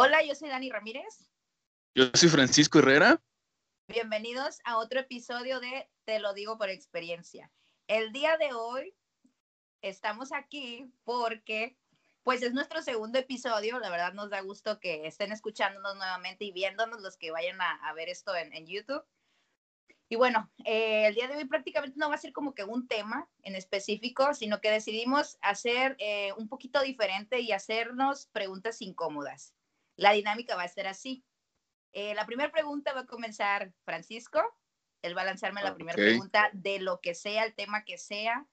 Hola, yo soy Dani Ramírez. Yo soy Francisco Herrera. Bienvenidos a otro episodio de Te lo digo por experiencia. El día de hoy estamos aquí porque pues es nuestro segundo episodio. La verdad nos da gusto que estén escuchándonos nuevamente y viéndonos los que vayan a, ver esto en, YouTube. Y bueno, eh, el día de hoy prácticamente no va a ser como que un tema en específico, sino que decidimos hacer eh, un poquito diferente y hacernos preguntas incómodas. La dinámica va a ser así. Eh, la primera pregunta va a comenzar Francisco. Él va a lanzarme la primera pregunta de lo que sea, el tema que sea.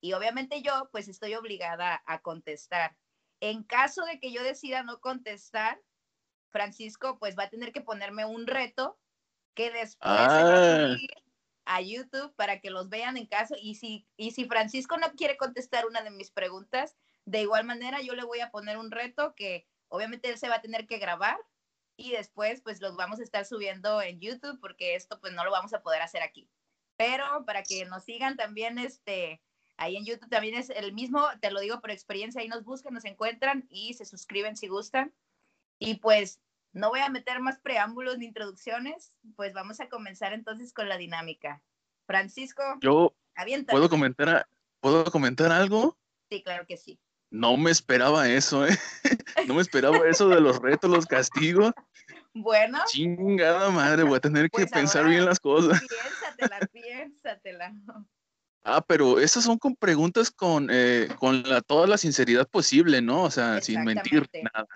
Y obviamente yo, pues estoy obligada a contestar. En caso de que yo decida no contestar, Francisco, pues va a tener que ponerme un reto que después ah. a YouTube para que los vean en caso. Y si, y si Francisco no quiere contestar una de mis preguntas, de igual manera yo le voy a poner un reto que obviamente él se va a tener que grabar y después pues los vamos a estar subiendo en YouTube porque esto pues no lo vamos a poder hacer aquí. Pero para que nos sigan también este ahí en YouTube también es el mismo, te lo digo por experiencia, ahí nos buscan, nos encuentran y se suscriben si gustan. Y pues no voy a meter más preámbulos ni introducciones, pues vamos a comenzar entonces con la dinámica. Francisco, yo puedo comentar puedo comentar algo? Sí, claro que sí. No me esperaba eso, ¿eh? No me esperaba eso de los retos, los castigos. Bueno. Chingada madre, voy a tener que pues pensar bien las cosas. Piénsatela, piénsatela. Ah, pero esas son con preguntas con, eh, con la, toda la sinceridad posible, ¿no? O sea, sin mentir nada.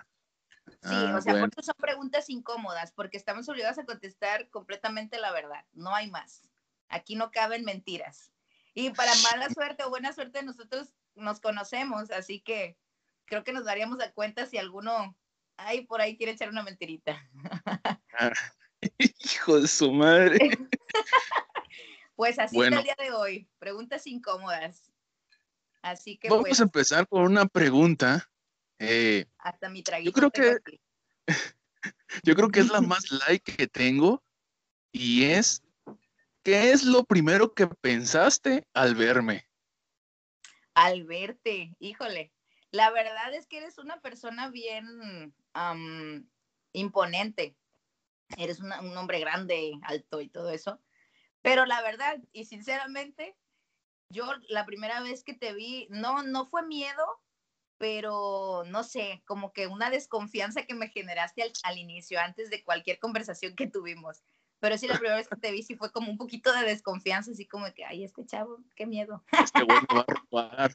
Sí, ah, o sea, porque son preguntas incómodas, porque estamos obligados a contestar completamente la verdad. No hay más. Aquí no caben mentiras. Y para mala suerte o buena suerte, nosotros nos conocemos, así que creo que nos daríamos a cuenta si alguno ahí por ahí quiere echar una mentirita. Ah, hijo de su madre. pues así es el día de hoy. Preguntas incómodas. Así que vamos pues a empezar con una pregunta. Eh, Hasta mi traguito. Yo creo que yo creo que es la más like que tengo y es ¿qué es lo primero que pensaste al verme? Al verte, híjole, la verdad es que eres una persona bien imponente. Eres un hombre grande, alto y todo eso. Pero la verdad, y sinceramente, yo la primera vez que te vi, no, no fue miedo, pero no sé, como que una desconfianza que me generaste al, al, inicio, antes de cualquier conversación que tuvimos. Pero sí, la primera vez que te vi, sí fue como un poquito de desconfianza, así como que, ay, este chavo, qué miedo. Este bueno va a robar.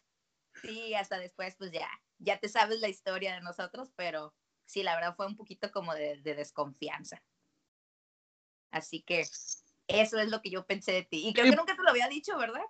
Sí, hasta después, pues ya, ya te sabes la historia de nosotros, pero sí, la verdad fue un poquito como de, desconfianza. Así que eso es lo que yo pensé de ti. Y creo que nunca te lo había dicho, ¿verdad?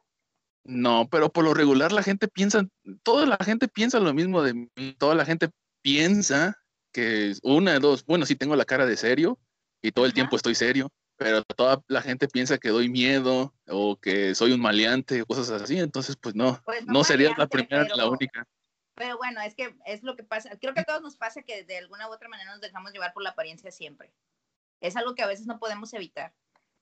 No, pero por lo regular la gente piensa, toda la gente piensa lo mismo de mí, toda la gente piensa que una de dos, bueno, sí tengo la cara de serio y todo el tiempo estoy serio, pero toda la gente piensa que doy miedo o que soy un maleante o cosas así, entonces pues no, pues no, sería la primera ni la única. Pero bueno, es que es lo que pasa, creo que a todos nos pasa que de alguna u otra manera nos dejamos llevar por la apariencia siempre. Es algo que a veces no podemos evitar,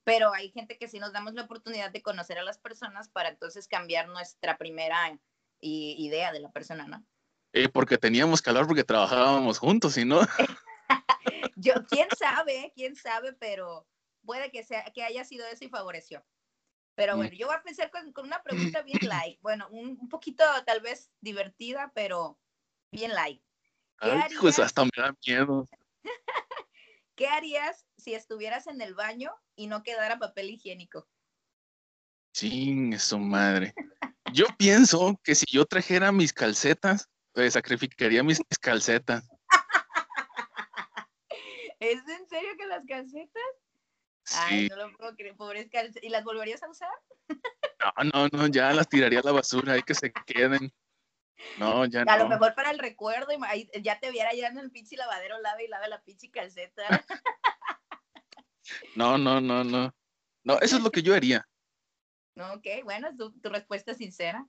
pero hay gente que sí nos damos la oportunidad de conocer a las personas para entonces cambiar nuestra primera idea de la persona, ¿no? Eh, porque teníamos que hablar porque trabajábamos juntos, ¿y no? Yo, quién sabe, quién sabe, pero puede que, sea, que haya sido eso y favoreció. Pero mm. bueno, yo voy a empezar con, una pregunta bien light. Bueno, un, poquito tal vez divertida, pero bien light. Ay, pues hasta me da miedo. ¿Qué harías si estuvieras en el baño y no quedara papel higiénico? Ching, su madre. Yo pienso que si yo trajera mis calcetas, pues sacrificaría mis calcetas. ¿Es en serio que las calcetas? Ay, no lo puedo creer, pobres ¿Y las volverías a usar? No, no, no, ya las tiraría a la basura, hay que se queden. No, ya no. A lo mejor para el recuerdo, ya te viera en el pinche lavadero, lave y lave la pinche calceta. No, no, no, no. No, eso es lo que yo haría. No, ok, bueno, tu, tu respuesta sincera.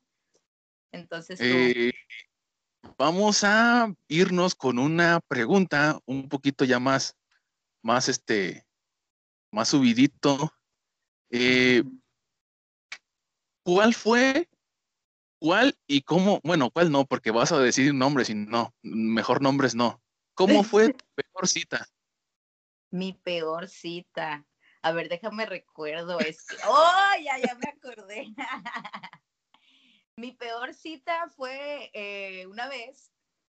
Entonces, eh, vamos a irnos con una pregunta un poquito ya más, más este, más subidito. Eh, ¿Cuál fue? ¿Cuál y cómo? Bueno, ¿cuál no? Porque vas a decir nombres y no, mejor nombres no. ¿Cómo fue tu peor cita. Mi peor cita. A ver, déjame recuerdo esto. ¡Oh! Ya, ya me acordé. Mi peor cita fue eh, una vez,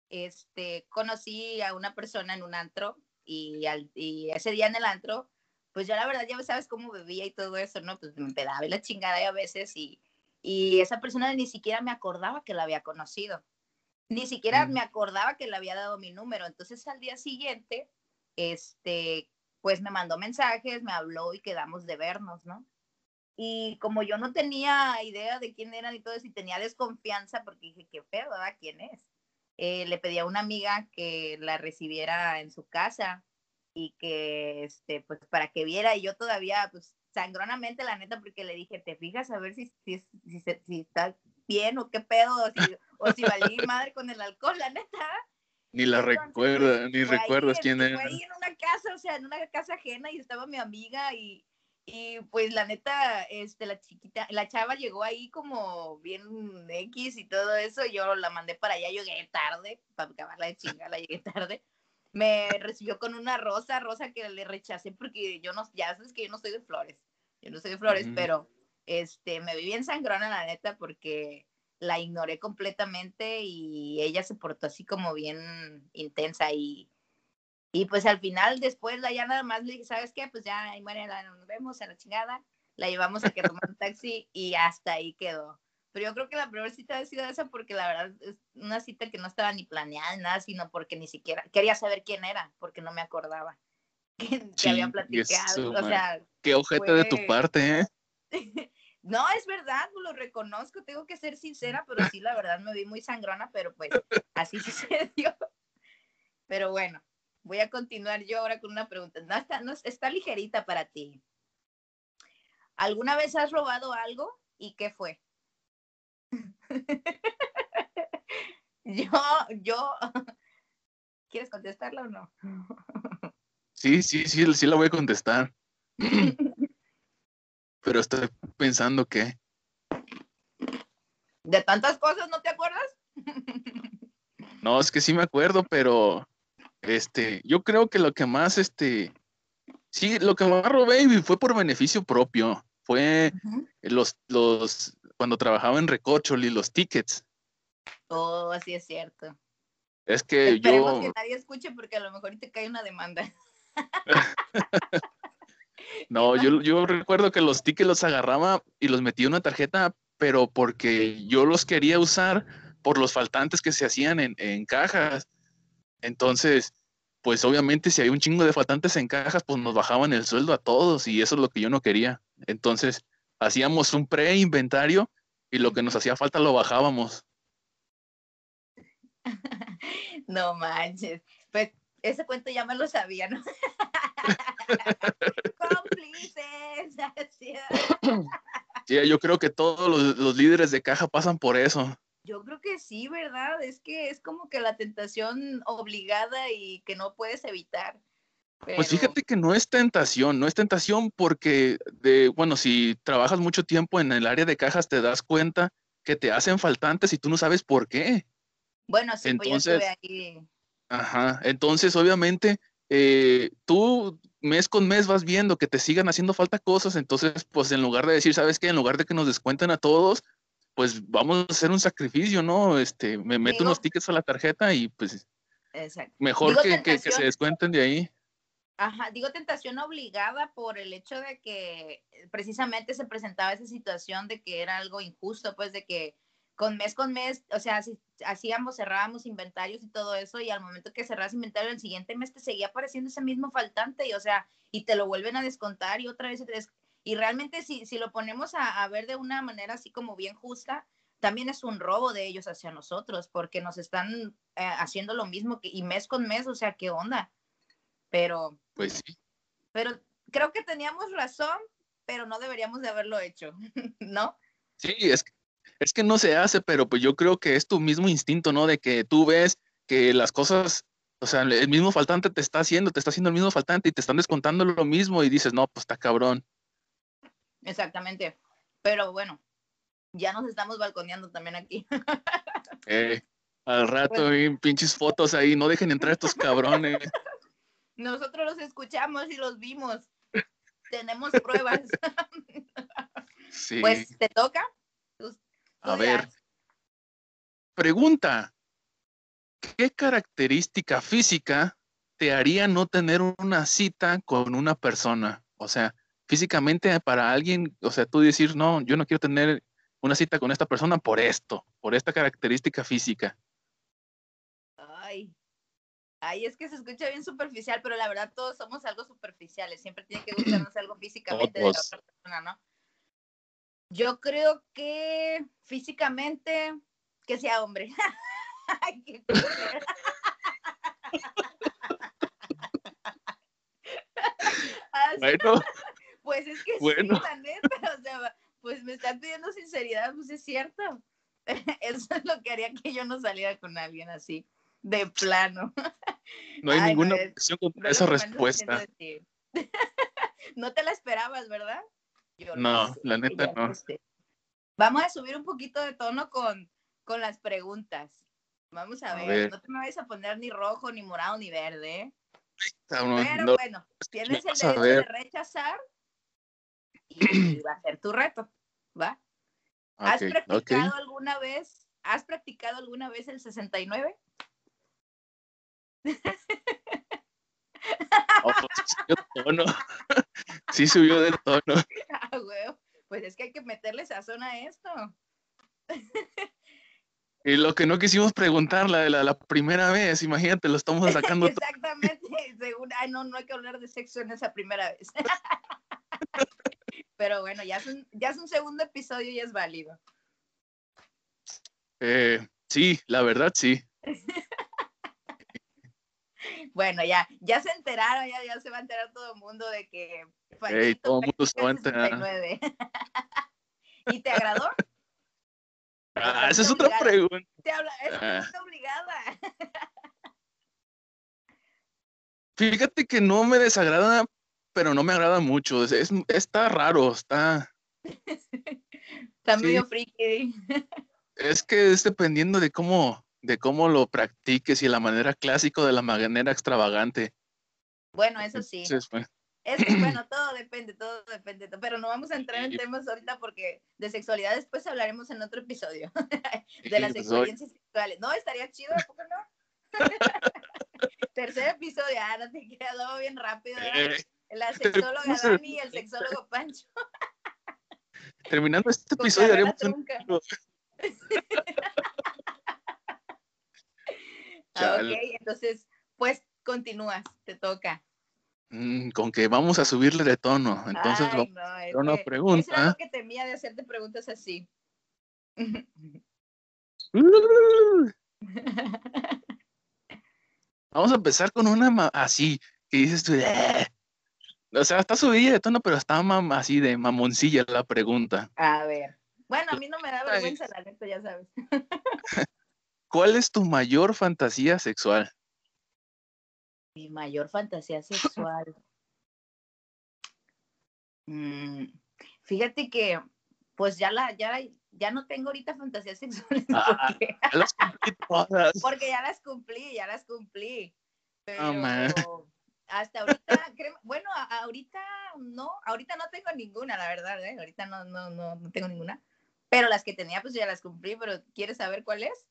este, conocí a una persona en un antro y, al, y ese día en el antro, pues yo la verdad ya sabes cómo bebía y todo eso, ¿no? Pues me pedaba la chingada y a veces y, y esa persona ni siquiera me acordaba que la había conocido. Ni siquiera me acordaba que le había dado mi número. Entonces al día siguiente, este, pues me mandó mensajes, me habló y quedamos de vernos, ¿no? Y como yo no tenía idea de quién era ni todo eso y tenía desconfianza porque dije, qué pedo, ¿verdad? ¿Quién es? Eh, le pedí a una amiga que la recibiera en su casa y que, este, pues para que viera y yo todavía, pues sangronamente, la neta, porque le dije, ¿te fijas a ver si, si, si, si está bien o qué pedo? O si, o si valí madre con el alcohol, la neta. Ni la recuerda, ni recuerdas quién era. Ahí en una casa, o sea, en una casa ajena y estaba mi amiga y, y pues la neta, este, la chiquita, la chava llegó ahí como bien X y todo eso, yo la mandé para allá, yo llegué tarde, para acabarla de chingar, la llegué tarde. Me recibió con una rosa, rosa que le rechacé porque yo no, ya sabes que yo no soy de flores, yo no soy de flores, pero este, me vi bien sangrona la neta porque la ignoré completamente y ella se portó así como bien intensa y, y pues al final después la ya nada más le dije, ¿sabes qué? Pues ya, ahí muere, nos vemos a la chingada, la llevamos a que tomar un taxi y hasta ahí quedó. Pero yo creo que la primera cita ha sido esa porque la verdad es una cita que no estaba ni planeada ni nada, sino porque ni siquiera quería saber quién era, porque no me acordaba que, había platicado. o sea, qué ojete de tu parte, ¿eh? No, es verdad, lo reconozco, tengo que ser sincera, pero sí, la verdad me vi muy sangrona, pero pues así sucedió. Pero bueno, voy a continuar yo ahora con una pregunta. No, está, no, está ligerita para ti. ¿Alguna vez has robado algo y qué fue? yo, yo, ¿quieres contestarla o no? Sí, sí, sí, sí la voy a contestar. pero estoy pensando que... ¿De tantas cosas no te acuerdas? no, es que sí me acuerdo, pero este, yo creo que lo que más, este, sí, lo que más robé fue por beneficio propio. Fue los, los, cuando trabajaba en Recocholi, los tickets. Oh, así es cierto. Es que Esperemos yo. que nadie escuche porque a lo mejor te cae una demanda. No, yo, yo recuerdo que los tickets los agarraba y los metía en una tarjeta, pero porque yo los quería usar por los faltantes que se hacían en, cajas. Entonces, pues obviamente si hay un chingo de faltantes en cajas, pues nos bajaban el sueldo a todos y eso es lo que yo no quería. Entonces, hacíamos un pre-inventario y lo que nos hacía falta lo bajábamos. No manches. Pues ese cuento ya me lo sabía, ¿no? Cómplices. sí, yo creo que todos los, líderes de caja pasan por eso. Yo creo que sí, ¿verdad? Es que es como que la tentación obligada y que no puedes evitar. Pues fíjate que no es tentación, no es tentación porque, de, bueno, si trabajas mucho tiempo en el área de cajas te das cuenta que te hacen faltantes y tú no sabes por qué. Bueno, sí, pues Entonces, pues ahí. Ajá, entonces obviamente eh, tú mes con mes vas viendo que te sigan haciendo falta cosas, entonces pues en lugar de decir, ¿sabes qué? En lugar de que nos descuenten a todos, pues vamos a hacer un sacrificio, ¿no? Este, me meto unos tickets a la tarjeta y pues mejor que, que, se descuenten de ahí. Ajá, digo tentación obligada por el hecho de que precisamente se presentaba esa situación de que era algo injusto, pues de que con mes con mes, o sea, si hacíamos, cerrábamos inventarios y todo eso, y al momento que cerras inventario, el siguiente mes te seguía apareciendo ese mismo faltante, y o sea, y te lo vuelven a descontar y otra vez, y realmente si, si lo ponemos a, ver de una manera así como bien justa, también es un robo de ellos hacia nosotros, porque nos están eh, haciendo lo mismo que, y mes con mes, o sea, ¿qué onda? Pero... Pues sí. Pero creo que teníamos razón, pero no deberíamos de haberlo hecho, ¿no? Sí, es que es que no se hace, pero pues yo creo que es tu mismo instinto, ¿no? De que tú ves que las cosas, o sea, el mismo faltante te está haciendo, te está haciendo el mismo faltante y te están descontando lo mismo y dices, no, pues está cabrón. Exactamente. Pero bueno, ya nos estamos balconeando también aquí. Eh, al rato, pinches fotos ahí, no dejen entrar estos cabrones. Nosotros los escuchamos y los vimos. Tenemos pruebas. Sí. Pues te toca. Tú- tú A ver, pregunta. ¿Qué característica física te haría no tener una cita con una persona? O sea, físicamente para alguien, o sea, tú decir, no, yo no quiero tener una cita con esta persona por esto, por esta característica física. Ay. Es que se escucha bien superficial, pero la verdad todos somos algo superficiales. Siempre tiene que gustarnos algo físicamente de la otra persona, ¿no? Yo creo que físicamente que sea hombre. Bueno, Pues es que Bueno. sí, la neta, o sea, pues me están pidiendo sinceridad, pues es cierto. Eso es lo que haría que yo no saliera con alguien así, de plano. no hay Ay, ninguna no, contra Ve esa respuesta. no te la esperabas, ¿verdad? Yo No, sé, la neta no. sé. Vamos a subir un poquito de tono con, con las preguntas. Vamos a, A ver. ver. no te me vayas a poner ni rojo, ni morado, ni verde. ¿eh? Pero no, bueno, tienes el derecho de rechazar y va a ser tu reto, ¿va? ¿Has practicado alguna vez, has practicado alguna vez el 69? Oh, sí subió de tono. Sí subió de tono. Ah. Pues es que hay que meterle sazón a esto. Y lo que no quisimos preguntar, la de la, la primera vez, imagínate, lo estamos sacando. Exactamente, según, ay no, no hay que hablar de sexo en esa primera vez. Pero bueno, ya es un, ya es un segundo episodio y es válido. Eh, sí, la verdad sí. Bueno, ya, ya se enteraron, ya, ya se va a enterar todo el mundo de que Fallito todo el mundo se va a enterar. 69. ¿Y te agradó? Ah, esa es otra pregunta. Te habla, es Ah. pregunta obligada. Fíjate que no me desagrada, pero no me agrada mucho. Es, es- está raro, está. Está Sí. medio friki. Es que es dependiendo de cómo, de cómo lo practiques y la manera clásica o de la manera extravagante. Bueno, eso sí. Entonces, pues, Es que, bueno, todo depende, todo depende. Pero no vamos a entrar en temas ahorita porque de sexualidad después hablaremos en otro episodio. De las pues, experiencias sexuales. No, estaría chido, ¿a poco no? Tercer episodio, ah, no te luego bien rápido. ¿verdad? Eh, La sexóloga Dani y el sexólogo Pancho. terminando este episodio, haremos un. Ah, Chale. ok, entonces, pues continúas, te toca. Mm, con que vamos a subirle de tono. Entonces, Ay, vamos no, a es hacer una que Eso era pregunta. lo que temía de hacerte preguntas así. Vamos a empezar con una así, que dices tú, "Eh". o sea, está subida de tono, pero está así de mamoncilla la pregunta. A ver. Bueno, a mí no me da vergüenza, la neta, ya sabes. ¿Cuál es tu mayor fantasía sexual? Mi mayor fantasía sexual. Mm, fíjate que, pues ya la, ya, la- ya no tengo ahorita fantasías sexuales Ah. porque, Ya las cumplí todas. porque ya las cumplí, ya las cumplí. Pero Oh, man. hasta ahorita, creo- bueno, ahorita no, ahorita no tengo ninguna, la verdad, ¿eh? Ahorita no, no, no, no tengo ninguna. Pero las que tenía, pues ya las cumplí, pero ¿quieres saber cuál es?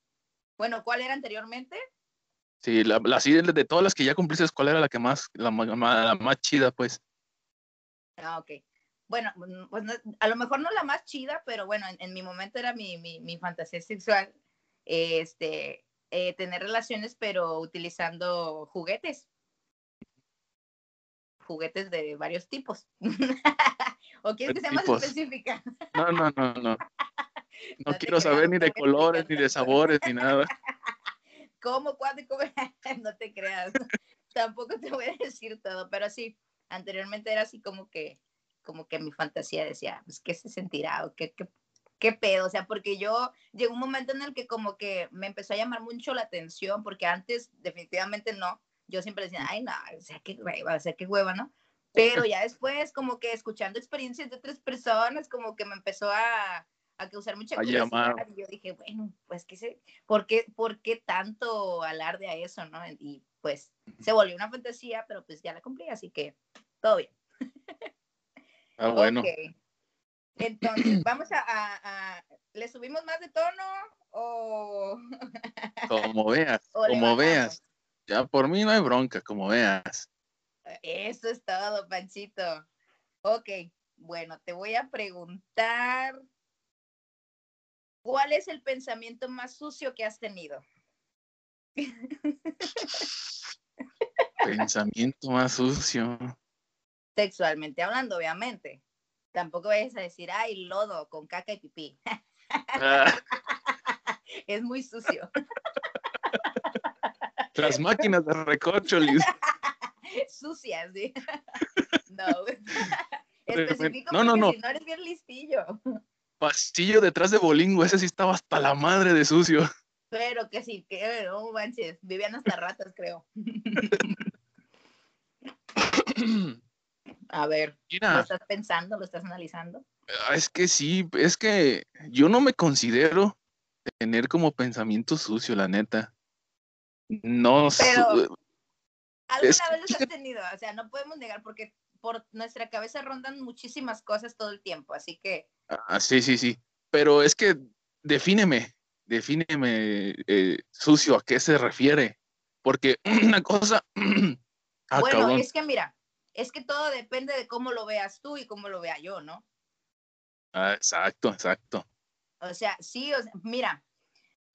Bueno, ¿cuál era anteriormente? Sí, la, la- de, todas las que ya cumpliste, ¿cuál era la que más, la, la más chida, pues? Ah, ok. Bueno, mm, pues no- a lo mejor no la más chida, pero bueno, en, en mi momento era mi, mi, mi fantasía sexual, este, eh, tener relaciones, pero utilizando juguetes. Juguetes de varios tipos. ¿O quieres que sea más específica? No, no, no, no. No quiero saber ni de colores, ni de sabores, ni nada. ¿Cómo, cuándo y cómo? no te creas. Tampoco te voy a decir todo, pero sí, anteriormente era así como que, como que mi fantasía decía, pues, ¿qué se sentirá? ¿O qué, qué, qué pedo? O sea, porque yo llegó un momento en el que como que me empezó a llamar mucho la atención, porque antes definitivamente no. Yo siempre decía, ay, no, o sea, qué hueva, o sea, qué hueva, ¿no? Pero ya después, como que escuchando experiencias de otras personas, como que me empezó a, a causar mucha curiosidad. Y yo dije, bueno, pues, ¿qué se, ¿por, qué, ¿por qué tanto alarde a eso, no? Y pues, Se volvió una fantasía, pero pues ya la cumplí, así que todo bien. Ah, bueno. Entonces, vamos a, a- a- ¿Le subimos más de tono o...? Como veas, como veas. Ya por mí no hay bronca, como veas. Eso es todo, Panchito. Ok, bueno, te voy a preguntar, ¿cuál es el pensamiento más sucio que has tenido? Pensamiento más sucio. Sexualmente hablando, obviamente. Tampoco vayas a decir, ay, lodo con caca y pipí. Ah, es muy sucio. las máquinas de recorcholis. Sucias, ¿sí? no. Especifico No, no. si no eres bien listillo. Pasillo detrás de Bolingo, ese sí estaba hasta la madre de sucio. Pero que sí, que no manches, vivían hasta ratas, creo. A ver, ¿lo estás pensando? ¿Lo estás analizando? ah, es que sí, es que yo no me considero tener como pensamiento sucio, la neta. No sé. Pero- ¿Alguna Es vez los has tenido? O sea, no podemos negar porque por nuestra cabeza rondan muchísimas cosas todo el tiempo, así que Ah, sí, sí, sí. Pero es que defíneme, defíneme eh, sucio, ¿a qué se refiere? Porque una cosa. ah, bueno, cabrón. es que mira, es que todo depende de cómo lo veas tú y cómo lo vea yo, ¿no? Ah, exacto, exacto. O sea, sí, o sea, mira,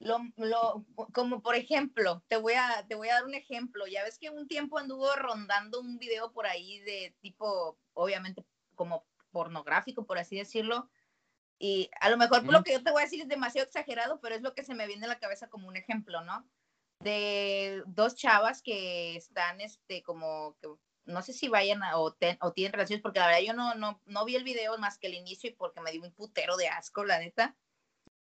lo, lo, como por ejemplo, te voy, a, te voy a dar un ejemplo. Ya ves que un tiempo anduvo rondando un video por ahí de tipo, obviamente, como pornográfico, por así decirlo. Y a lo mejor por lo que yo te voy a decir es demasiado exagerado, pero es lo que se me viene a la cabeza como un ejemplo, ¿no? De dos chavas que están, este, como, que no sé si vayan a, o, ten- o tienen relaciones, porque la verdad yo no, no, no vi el video más que el inicio y porque me dio un putero de asco, la neta,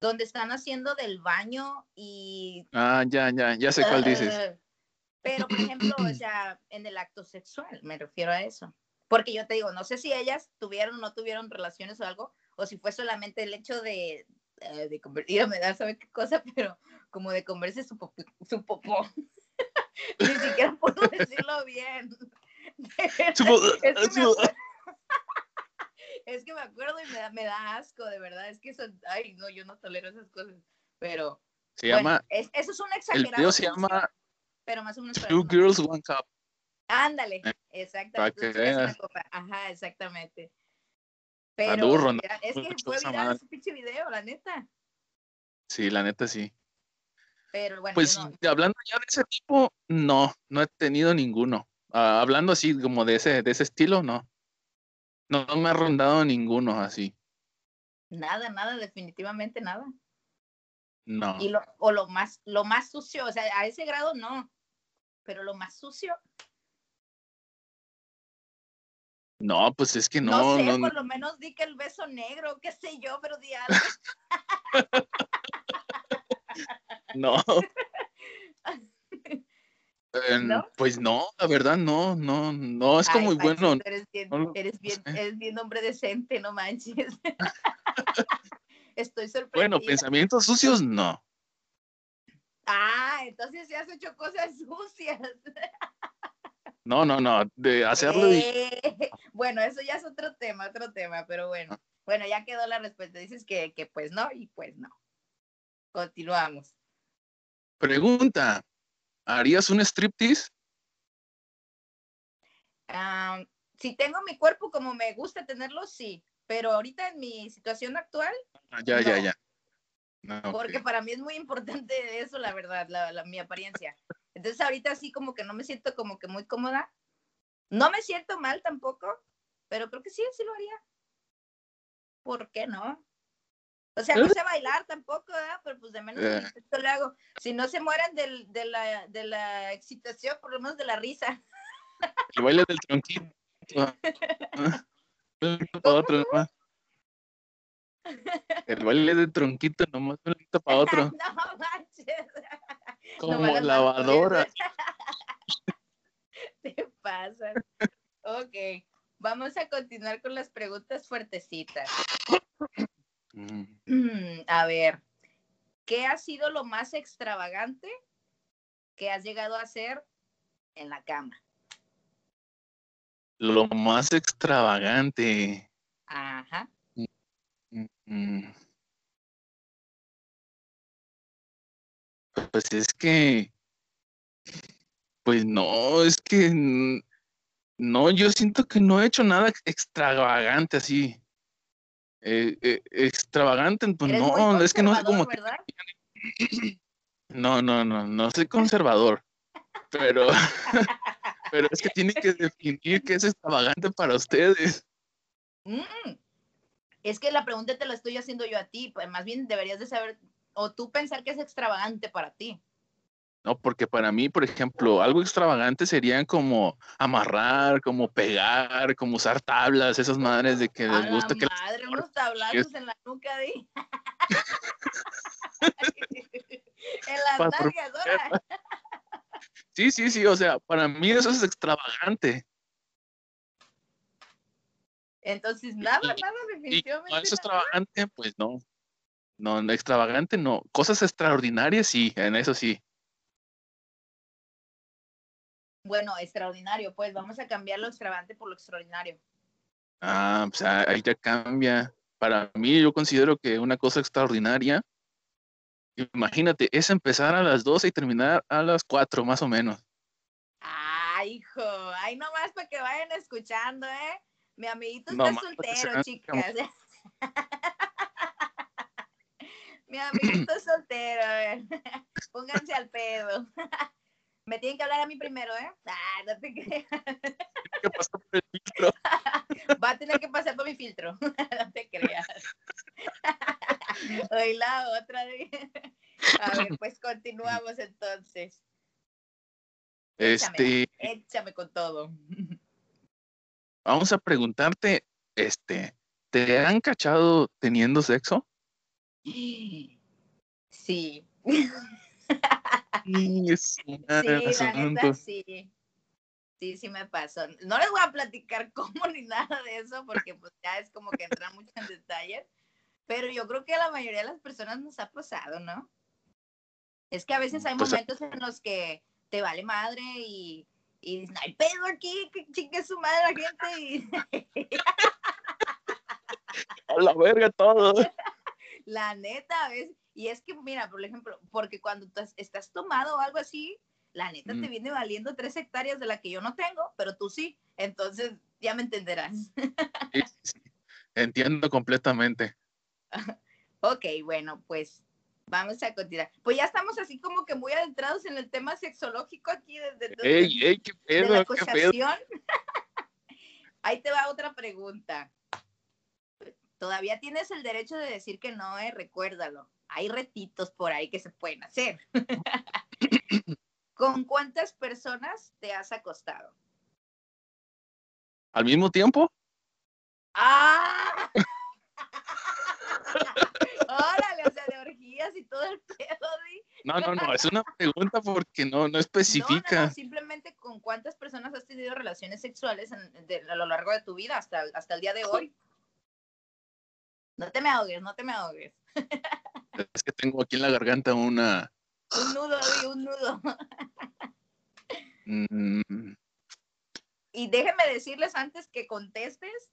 donde están haciendo del baño y... Ah, ya, ya, ya sé cuál dices. Pero, por ejemplo, o sea, en el acto sexual, me refiero a eso. Porque yo te digo, no sé si ellas tuvieron o no tuvieron relaciones o algo, o si fue solamente el hecho de, eh, de convertir, me da sabe qué cosa, pero como de comerse su, popó. Su popó. Ni siquiera puedo decirlo bien. Supo- Es que, me supo- acuerdo, es que me acuerdo y me da, me da asco, de verdad. Es que eso, ay, no, yo no tolero esas cosas. Pero, Se bueno, llama, es- eso es un el exagerado. video se llama pero más o menos Two no. Girls, One Cup. Ándale, Eh, exactamente. que una. Ajá, exactamente. Pero mira, es que fue viral ese pinche video, la neta. Sí, la neta sí. Pero bueno, Pues no- hablando ya de ese tipo, no, no he tenido ninguno. Ah, hablando así como de ese, de ese estilo, no. No, no me ha rondado ninguno así. nada, nada, definitivamente nada. No. Y lo, o lo más, lo más sucio, o sea, a ese grado no. Pero lo más sucio, No, pues es que no, no, sé, no, por lo menos di que el beso negro, qué sé yo, pero di algo. no. ¿No? Pues no, la verdad no, no, no, es Ay, como muy bueno. Eres bien, no eres bien, sé. eres bien hombre decente, no manches. Estoy sorprendida. Bueno, pensamientos sucios, no. Ah, entonces se has hecho cosas sucias. No, no, no. De hacerlo y Eh, bueno, eso ya es otro tema, otro tema, pero bueno. Bueno, ya quedó la respuesta. Dices que, que pues no y pues no. Continuamos. pregunta. ¿Harías un striptease? Ah, si tengo mi cuerpo como me gusta tenerlo, sí. Pero ahorita en mi situación actual, Ah, ya, ya, ya. No, ok. porque para mí es muy importante eso, la verdad, la, la- mi apariencia. Entonces ahorita sí como que no me siento como que muy cómoda. No me siento mal tampoco, pero creo que sí, sí lo haría. ¿Por qué no? O sea, no sé bailar tampoco, ¿verdad? Pero pues de menos Eh. intento le hago. Si no se mueren del- de, la, de la excitación, por lo menos de la risa. El baile del tronquito. para otro nomás. El baile del tronquito nomás un ladito para otro. no manches. Como lavadora. Te pasan. Ok, vamos a continuar con las preguntas fuertecitas. Mm, A ver, ¿qué ha sido lo más extravagante que has llegado a hacer en la cama. Lo más extravagante. Ajá. Mm. Pues es que, pues no, es que no, yo siento que no he hecho nada extravagante así. Eh, eh, extravagante, pues Eres no, es que no sé cómo que, no, no, no, no soy conservador, pero, pero es que tiene que definir qué es extravagante para ustedes. Mm. Es que la pregunta te la estoy haciendo yo a ti, pues más bien deberías de saber, o tú pensar que es extravagante para ti. No, porque para mí, por ejemplo, algo extravagante serían como amarrar, como pegar, como usar tablas, esas madres de que les gusta que madre, unos tablazos en la nuca de... en las Pa- nalgas, ahora. Sí, sí, sí, o sea, para mí eso es extravagante. Entonces, nada, Y- nada, Y definitivamente. es nada. extravagante, pues no. No, no, extravagante no. Cosas extraordinarias sí, en eso sí. Bueno, extraordinario, pues vamos a cambiar lo extravagante por lo extraordinario. Ah, pues ah, ahí ya cambia. Para mí, yo considero que una cosa extraordinaria, imagínate, es empezar a las 12 y terminar a las 4, más o menos. Ay, hijo, ay, nomás para que vayan escuchando, ¿eh? Mi amiguito está Nomás soltero, chicas. Mi amiguito soltero, a ver. Pónganse al pedo. Me tienen que hablar a mí primero, ¿eh? Ah, no te creas. ¿Qué pasó por el filtro? Va a tener que pasar por mi filtro. No te creas. Hoy la otra. de- A ver, pues continuamos entonces. Échame, Este, échame con todo. vamos a preguntarte, este, ¿te han cachado teniendo sexo? Sí. Sí, Sí, la neta, asunto. sí. Sí, sí me pasó. No les voy a platicar cómo ni nada de eso, porque pues ya es como que entra mucho en detalle. Pero yo creo que a la mayoría de las personas nos ha pasado, ¿no? Es que a veces hay Pues, momentos en los que te vale madre y, y dices, no hay pedo aquí, que chingue su madre la gente. Y A la verga todo. la neta, ¿ves? Y es que, mira, por ejemplo, porque cuando estás tomado o algo así, la neta Mm. te viene valiendo tres hectáreas de la que yo no tengo, pero tú sí. Entonces, ya me entenderás. Sí, sí, sí. Entiendo completamente. Ok, bueno, pues vamos a continuar. Pues ya estamos así como que muy adentrados en el tema sexológico aquí desde Ey, ey, qué de la pedo, qué pedo. Ahí te va otra pregunta. Todavía tienes el derecho de decir que no, eh, recuérdalo. Hay retitos por ahí que se pueden hacer. ¿Con cuántas personas te has acostado? ¿Al mismo tiempo? ¡Ah! Órale, o sea, de orgías y todo el pedo, ¿sí? No, no, no, es una pregunta porque no, no No, no, especifica. no, simplemente con cuántas personas has tenido relaciones sexuales en- de- a lo largo de tu vida hasta, hasta el día de hoy. No te me ahogues, no te me ahogues. Es que tengo aquí en la garganta una. Un nudo, Di, un nudo. mm, Y déjenme decirles antes que contestes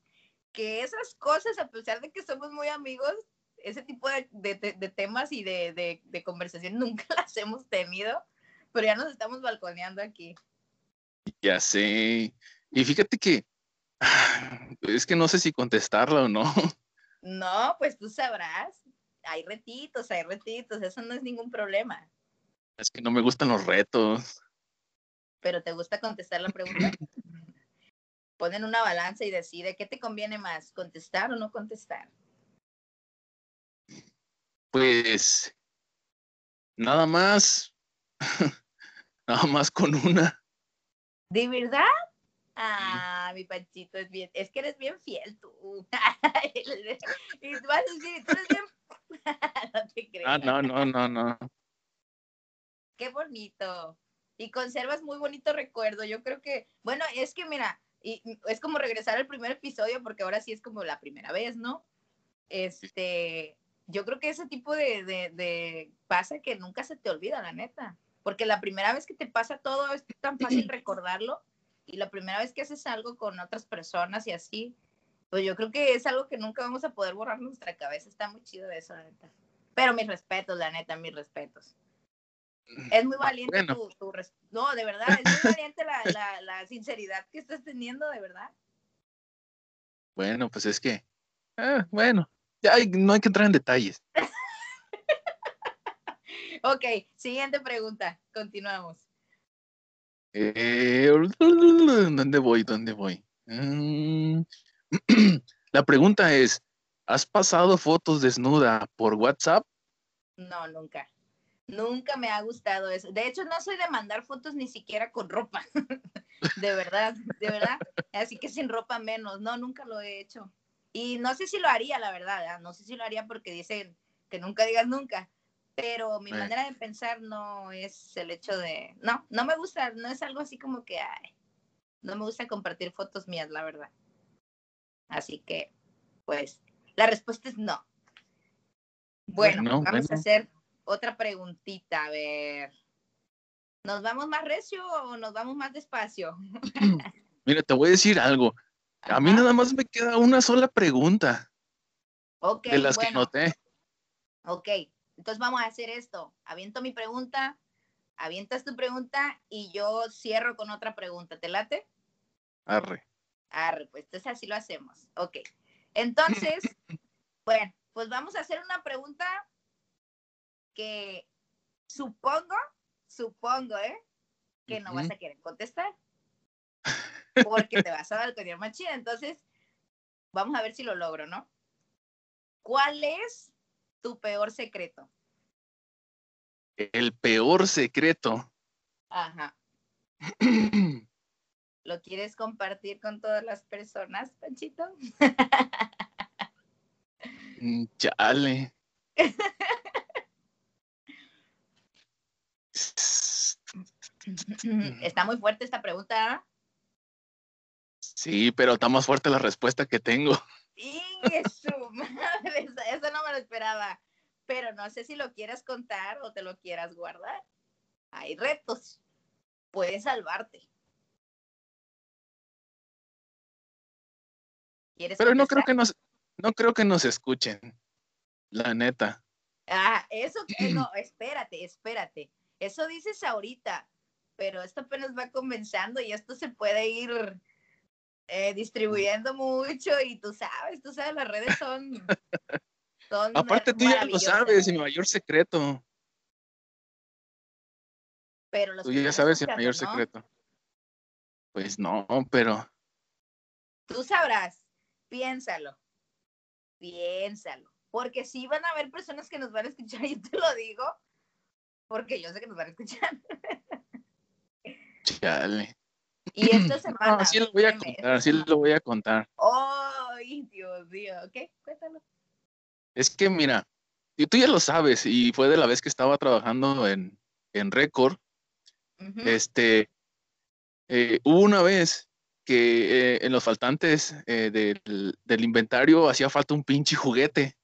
que esas cosas, a pesar de que somos muy amigos, ese tipo de, de- de- temas y de, de- de conversación nunca las hemos tenido, pero ya nos estamos balconeando aquí. ya sé. Y fíjate que. Es que no sé si contestarla o no. No, pues tú sabrás. Hay retitos, hay retitos, eso no es ningún problema. Es que no me gustan los retos. Pero te gusta contestar la pregunta. Ponen una balanza y decide qué te conviene más, contestar o no contestar. Pues. Nada más. Nada más con una. ¿De verdad? Ah, mi Panchito es bien, es que eres bien fiel tú. y tú vas a decir, tú eres bien. no te creas. Ah, no, no, no, no. Qué bonito. Y conservas muy bonito recuerdo. Yo creo que, bueno, es que mira, y y es como regresar al primer episodio porque ahora sí es como la primera vez, ¿no? Este, yo creo que ese tipo de, de, de pasa que nunca se te olvida, la neta. porque la primera vez que te pasa todo es tan fácil recordarlo y la primera vez que haces algo con otras personas y así, pues yo creo que es algo que nunca vamos a poder borrar nuestra cabeza. Está muy chido eso, la neta. Pero mis respetos, la neta, mis respetos. Es muy valiente tu, tu No, de verdad, es muy valiente la, la, la, sinceridad que estás teniendo, de verdad. Bueno, pues es que, ah, bueno, ya no hay que entrar en detalles. ok, siguiente pregunta, continuamos. Eh, ¿Dónde voy? ¿Dónde voy? Mm, la pregunta es, ¿has pasado fotos desnuda por WhatsApp? No, nunca. Nunca me ha gustado eso. De hecho, no soy de mandar fotos ni siquiera con ropa. de verdad, de verdad. Así que sin ropa menos. No, nunca lo he hecho. Y no sé si lo haría, la verdad. ¿eh? No sé si lo haría porque dicen que nunca digas nunca. Pero mi manera de pensar no es el hecho de. No, no me gusta. No es algo así como que. Ay, no me gusta compartir fotos mías, la verdad. Así que, pues, la respuesta es no. Bueno, vamos a hacer otra preguntita, a ver. ¿Nos vamos más recio o nos vamos más despacio? Mira, te voy a decir algo. A mí nada más me queda una sola pregunta. Ok. De las que noté. Ok, entonces vamos a hacer esto. Aviento mi pregunta, avientas tu pregunta y yo cierro con otra pregunta. ¿Te late? Arre. Arre, pues entonces así lo hacemos. Ok. Entonces, bueno, pues vamos a hacer una pregunta que supongo, supongo, ¿eh? Que no vas a querer contestar. Porque te vas a balconear más chida. Entonces, vamos a ver si lo logro, ¿no? ¿Cuál es tu peor secreto? El peor secreto. Ajá. ¿Lo quieres compartir con todas las personas, Panchito? Mm, chale. Está muy fuerte esta pregunta. ¿ah? Sí, pero está más fuerte la respuesta que tengo. Sí, eso, eso no me lo esperaba. Pero no sé si lo quieras contar o te lo quieras guardar. Hay retos. Puedes salvarte. Pero no creo que nos, no creo que nos escuchen. La neta. Ah, eso, no, espérate, espérate. Eso dices ahorita, pero esto apenas va comenzando y esto se puede ir eh, distribuyendo mucho y tú sabes, tú sabes, las redes son... son Aparte tú ya lo sabes, mi mayor secreto. Pero los tú ya sabes el mayor secreto. Pues no, pero... Tú sabrás, piénsalo, piénsalo, porque si van a haber personas que nos van a escuchar, yo te lo digo, porque yo sé que nos van a escuchar. Chale. Y esta semana. No, sí lo voy a contar, sí lo voy a contar. ¡Ay, Dios mío! ¿Qué? Cuéntalo. Es que mira, tú ya lo sabes, y fue de la vez que estaba trabajando en, en Record. Este, eh, hubo una vez que eh, en los faltantes eh, del, del, inventario hacía falta un pinche juguete.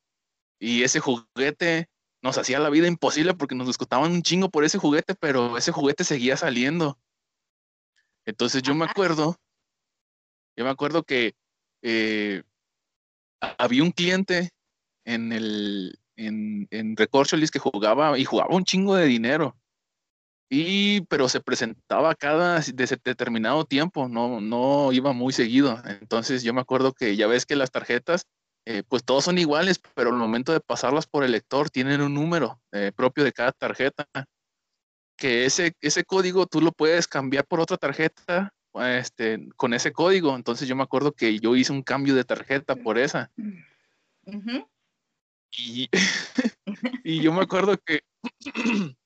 Y ese juguete nos hacía la vida imposible porque nos discutaban un chingo por ese juguete, pero ese juguete seguía saliendo. Entonces yo me acuerdo, yo me acuerdo que eh, había un cliente en el en, en que jugaba y jugaba un chingo de dinero. Y, pero se presentaba cada determinado tiempo, no, no iba muy seguido. Entonces yo me acuerdo que ya ves que las tarjetas eh, pues todos son iguales, pero al momento de pasarlas por el lector tienen un número eh, propio de cada tarjeta, que ese, ese código tú lo puedes cambiar por otra tarjeta este, con ese código. Entonces yo me acuerdo que yo hice un cambio de tarjeta por esa. y, y, yo me acuerdo que,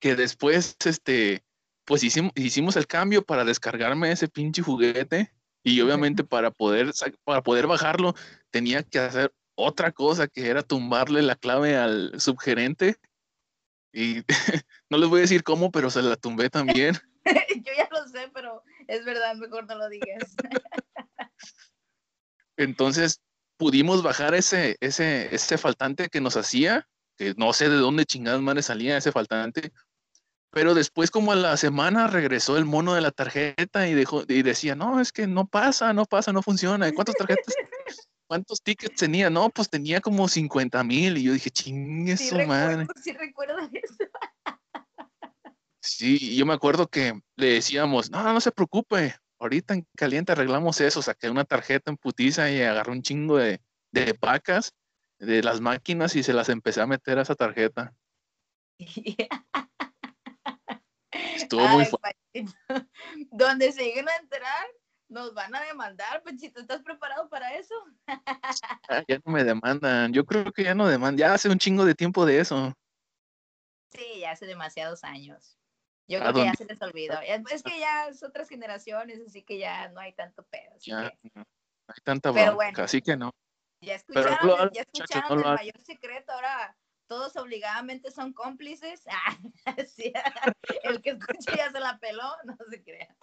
que después, este, pues hicimos, hicimos el cambio para descargarme ese pinche juguete y obviamente para poder, para poder bajarlo tenía que hacer otra cosa que era tumbarle la clave al subgerente. Y no les voy a decir cómo, pero se la tumbé también. Yo ya lo sé, pero es verdad, mejor no lo digas. Entonces pudimos bajar ese, ese, ese faltante que nos hacía, que no sé de dónde chingadas manes salía ese faltante, Pero después, como a la semana, regresó el mono de la tarjeta y, dejó, y decía, no, es que no pasa, no pasa, no funciona. ¿Cuántas tarjetas, cuántos tickets tenía? No, pues tenía como 50 mil. Y yo dije, chingue Sí su recuerdo, madre. sí recuerdo eso. Sí, yo me acuerdo que le decíamos, no, no se preocupe, ahorita en caliente arreglamos eso. Saqué una tarjeta en putiza y agarré un chingo de, de pacas de las máquinas y se las empecé a meter a esa tarjeta. Estuvo muy fuerte. Donde se lleguen a enterar, nos van a demandar, Panchito. ¿Estás preparado para eso? Ah, Ya no me demandan. Yo creo que ya no demandan. Ya hace un chingo de tiempo de eso. Sí, ya hace demasiados años. Yo ¿A creo que ya se les olvidó. Es que ya es otras generaciones, así que ya no hay tanto pedo. Ya que no hay tanta Pero bronca, bueno. así que no. ya escucharon, ya escucharon no el mayor secreto. Ahora todos obligadamente son cómplices. Ah, sí, el que escuche ya se la peló, no se crea.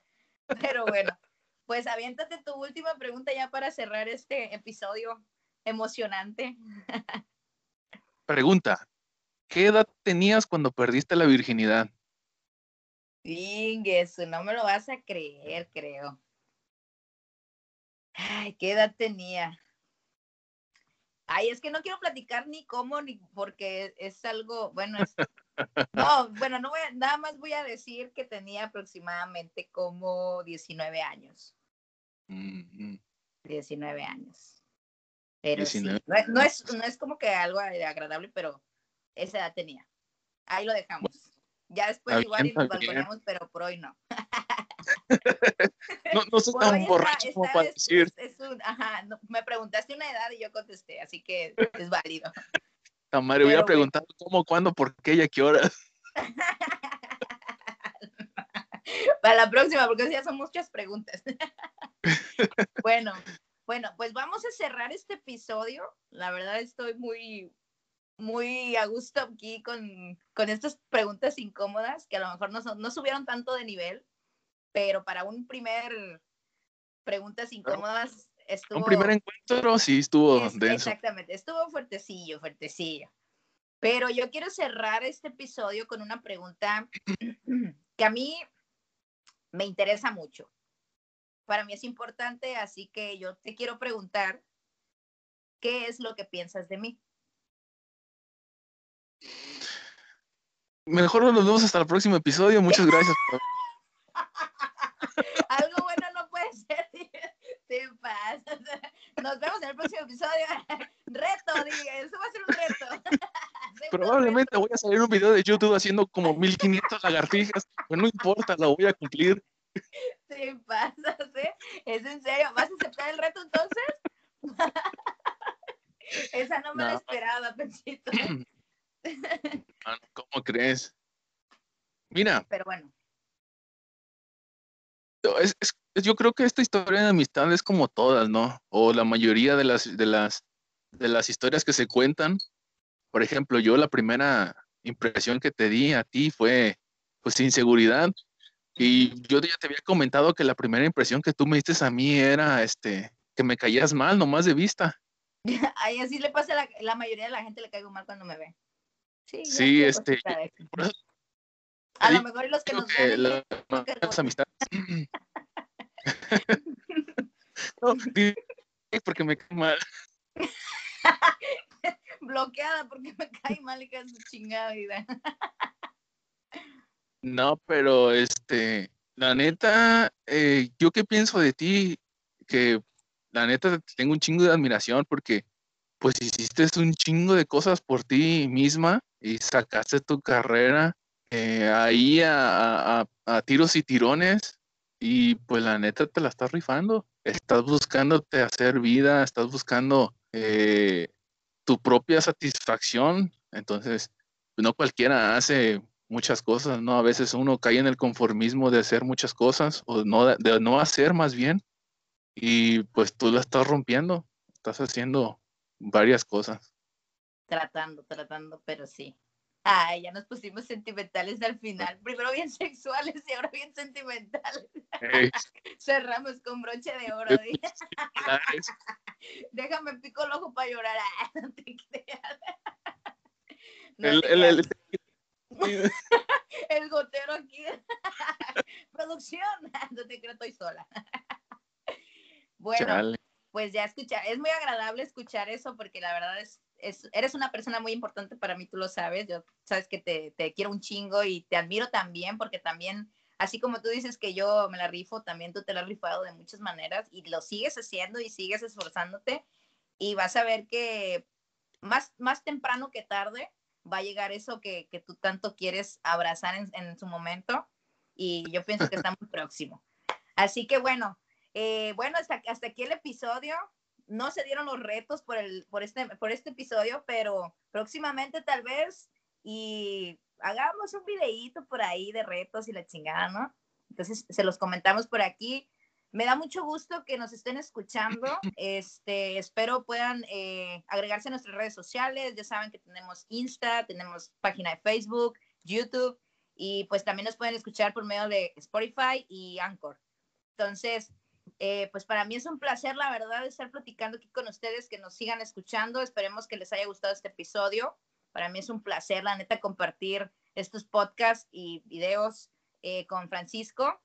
Pero bueno, pues aviéntate tu última pregunta ya para cerrar este episodio emocionante. Pregunta, ¿qué edad tenías cuando perdiste la virginidad? Ingueso, no me lo vas a creer, creo. Ay, ¿qué edad tenía? Ay, es que no quiero platicar ni cómo, ni porque es algo, bueno, es, no, bueno, no voy a, nada más voy a decir que tenía aproximadamente como 19 años, Mm, 19 años. Pero 19. sí, no, es- no es, no es como que algo agradable, pero esa edad tenía. Ahí lo dejamos. Ya después igual bien, y nos bien. balconeamos, pero por hoy no. No, no soy tan está- borracho como para es- decir. es- es un- ajá, no, me preguntaste una edad y yo contesté, así que es válido. "Ta madre, hubiera pero bueno. preguntado cómo, cuándo, por qué y a qué hora. Para la próxima, porque ya son muchas preguntas. bueno, bueno, pues vamos a cerrar este episodio. La verdad estoy muy, muy a gusto aquí con, con estas preguntas incómodas que a lo mejor no, son- no subieron tanto de nivel, pero para un primer preguntas incómodas estuvo... Un primer encuentro sí estuvo Es- denso. exactamente, estuvo fuertecillo, fuertecillo. Pero yo quiero cerrar este episodio con una pregunta que a mí me interesa mucho. Para mí es importante, así que yo te quiero preguntar, ¿qué es lo que piensas de mí? Mejor nos vemos hasta el próximo episodio. Muchas gracias. por- Algo bueno no puede ser. Te pasas. Nos vemos en el próximo episodio. Reto, diga, eso va a ser un reto. Probablemente voy a salir un video de YouTube haciendo como 1500 lagartijas, pero no importa, lo voy a cumplir. Te pasas, ¿eh? ¿Es en serio? ¿Vas a aceptar el reto entonces? Esa no me la esperaba, Pechito. Ah, ¿Cómo crees? Mira, Pero bueno, es- es- yo creo que esta historia de amistad es como todas, ¿no? O la mayoría de las, de las, de las historias que se cuentan. Por ejemplo, yo la primera impresión que te di a ti fue, pues, inseguridad. Y yo ya te había comentado que la primera impresión que tú me diste a mí era, este, que me caías mal, nomás de vista. Ay, así le pasa a la, la mayoría de la gente le caigo mal cuando me ve. Sí, Sí, este, por eso A lo mejor los que nos ven las amistades. No, porque me cae mal. bloqueada porque me cae mal y que es su chingada vida. No, pero este, la neta, eh, yo qué pienso de ti, que la neta te tengo un chingo de admiración porque pues hiciste un chingo de cosas por ti misma y sacaste tu carrera eh, ahí a, a- a tiros y tirones y pues la neta te la estás rifando. Estás buscándote hacer vida, estás buscando eh, tu propia satisfacción. Entonces, no cualquiera hace muchas cosas, ¿no? A veces uno cae en el conformismo de hacer muchas cosas o no, de no hacer más bien. Y pues tú la estás rompiendo, estás haciendo varias cosas. Tratando, tratando, pero sí. Ay, ya nos pusimos sentimentales al final. Primero bien sexuales y ahora bien sentimentales. Cerramos con broche de oro. clares. Déjame pico el ojo para llorar. No te creas. No El- te el- el- creas. el gotero aquí. Producción. No te creo, estoy sola. bueno, pues ya escucha, es muy agradable escuchar eso porque la verdad es, es, eres una persona muy importante para mí, tú lo sabes. Yo sabes que te, te quiero un chingo y te admiro también porque también así como tú dices que yo me la rifo, también tú te la has rifado de muchas maneras y lo sigues haciendo y sigues esforzándote y vas a ver que más, más temprano que tarde va a llegar eso que, que tú tanto quieres abrazar en, en, su momento y yo pienso que estamos próximo. Así que bueno, eh, bueno, hasta, hasta aquí el episodio. No se dieron los retos por, el, por, este, por este episodio, pero próximamente tal vez y hagamos un videíto por ahí de retos y la chingada, ¿no? Entonces se los comentamos por aquí. Me da mucho gusto que nos estén escuchando. Este, espero puedan eh, agregarse a nuestras redes sociales. Ya saben que tenemos Insta, tenemos página de Facebook, YouTube y pues también nos pueden escuchar por medio de Spotify y Anchor. Entonces, eh, pues para mí es un placer, la verdad, estar platicando aquí con ustedes, que nos sigan escuchando. Esperemos que les haya gustado este episodio. Para mí es un placer, la neta, compartir estos podcasts y videos eh, con Francisco.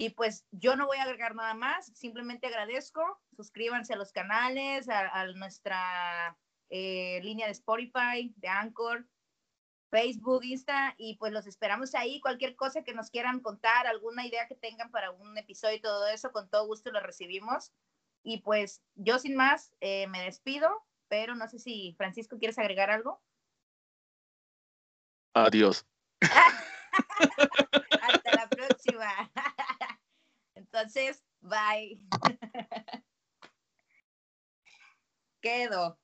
Y pues yo no voy a agregar nada más, simplemente agradezco. Suscríbanse a los canales, a, nuestra eh, línea de Spotify, de Anchor, Facebook, Insta, y pues los esperamos ahí. Cualquier cosa que nos quieran contar, alguna idea que tengan para un episodio y todo eso, con todo gusto lo recibimos. Y pues yo sin más eh, me despido, pero no sé si Francisco quieres agregar algo. Adiós. Hasta la próxima. Entonces, bye. Quedo.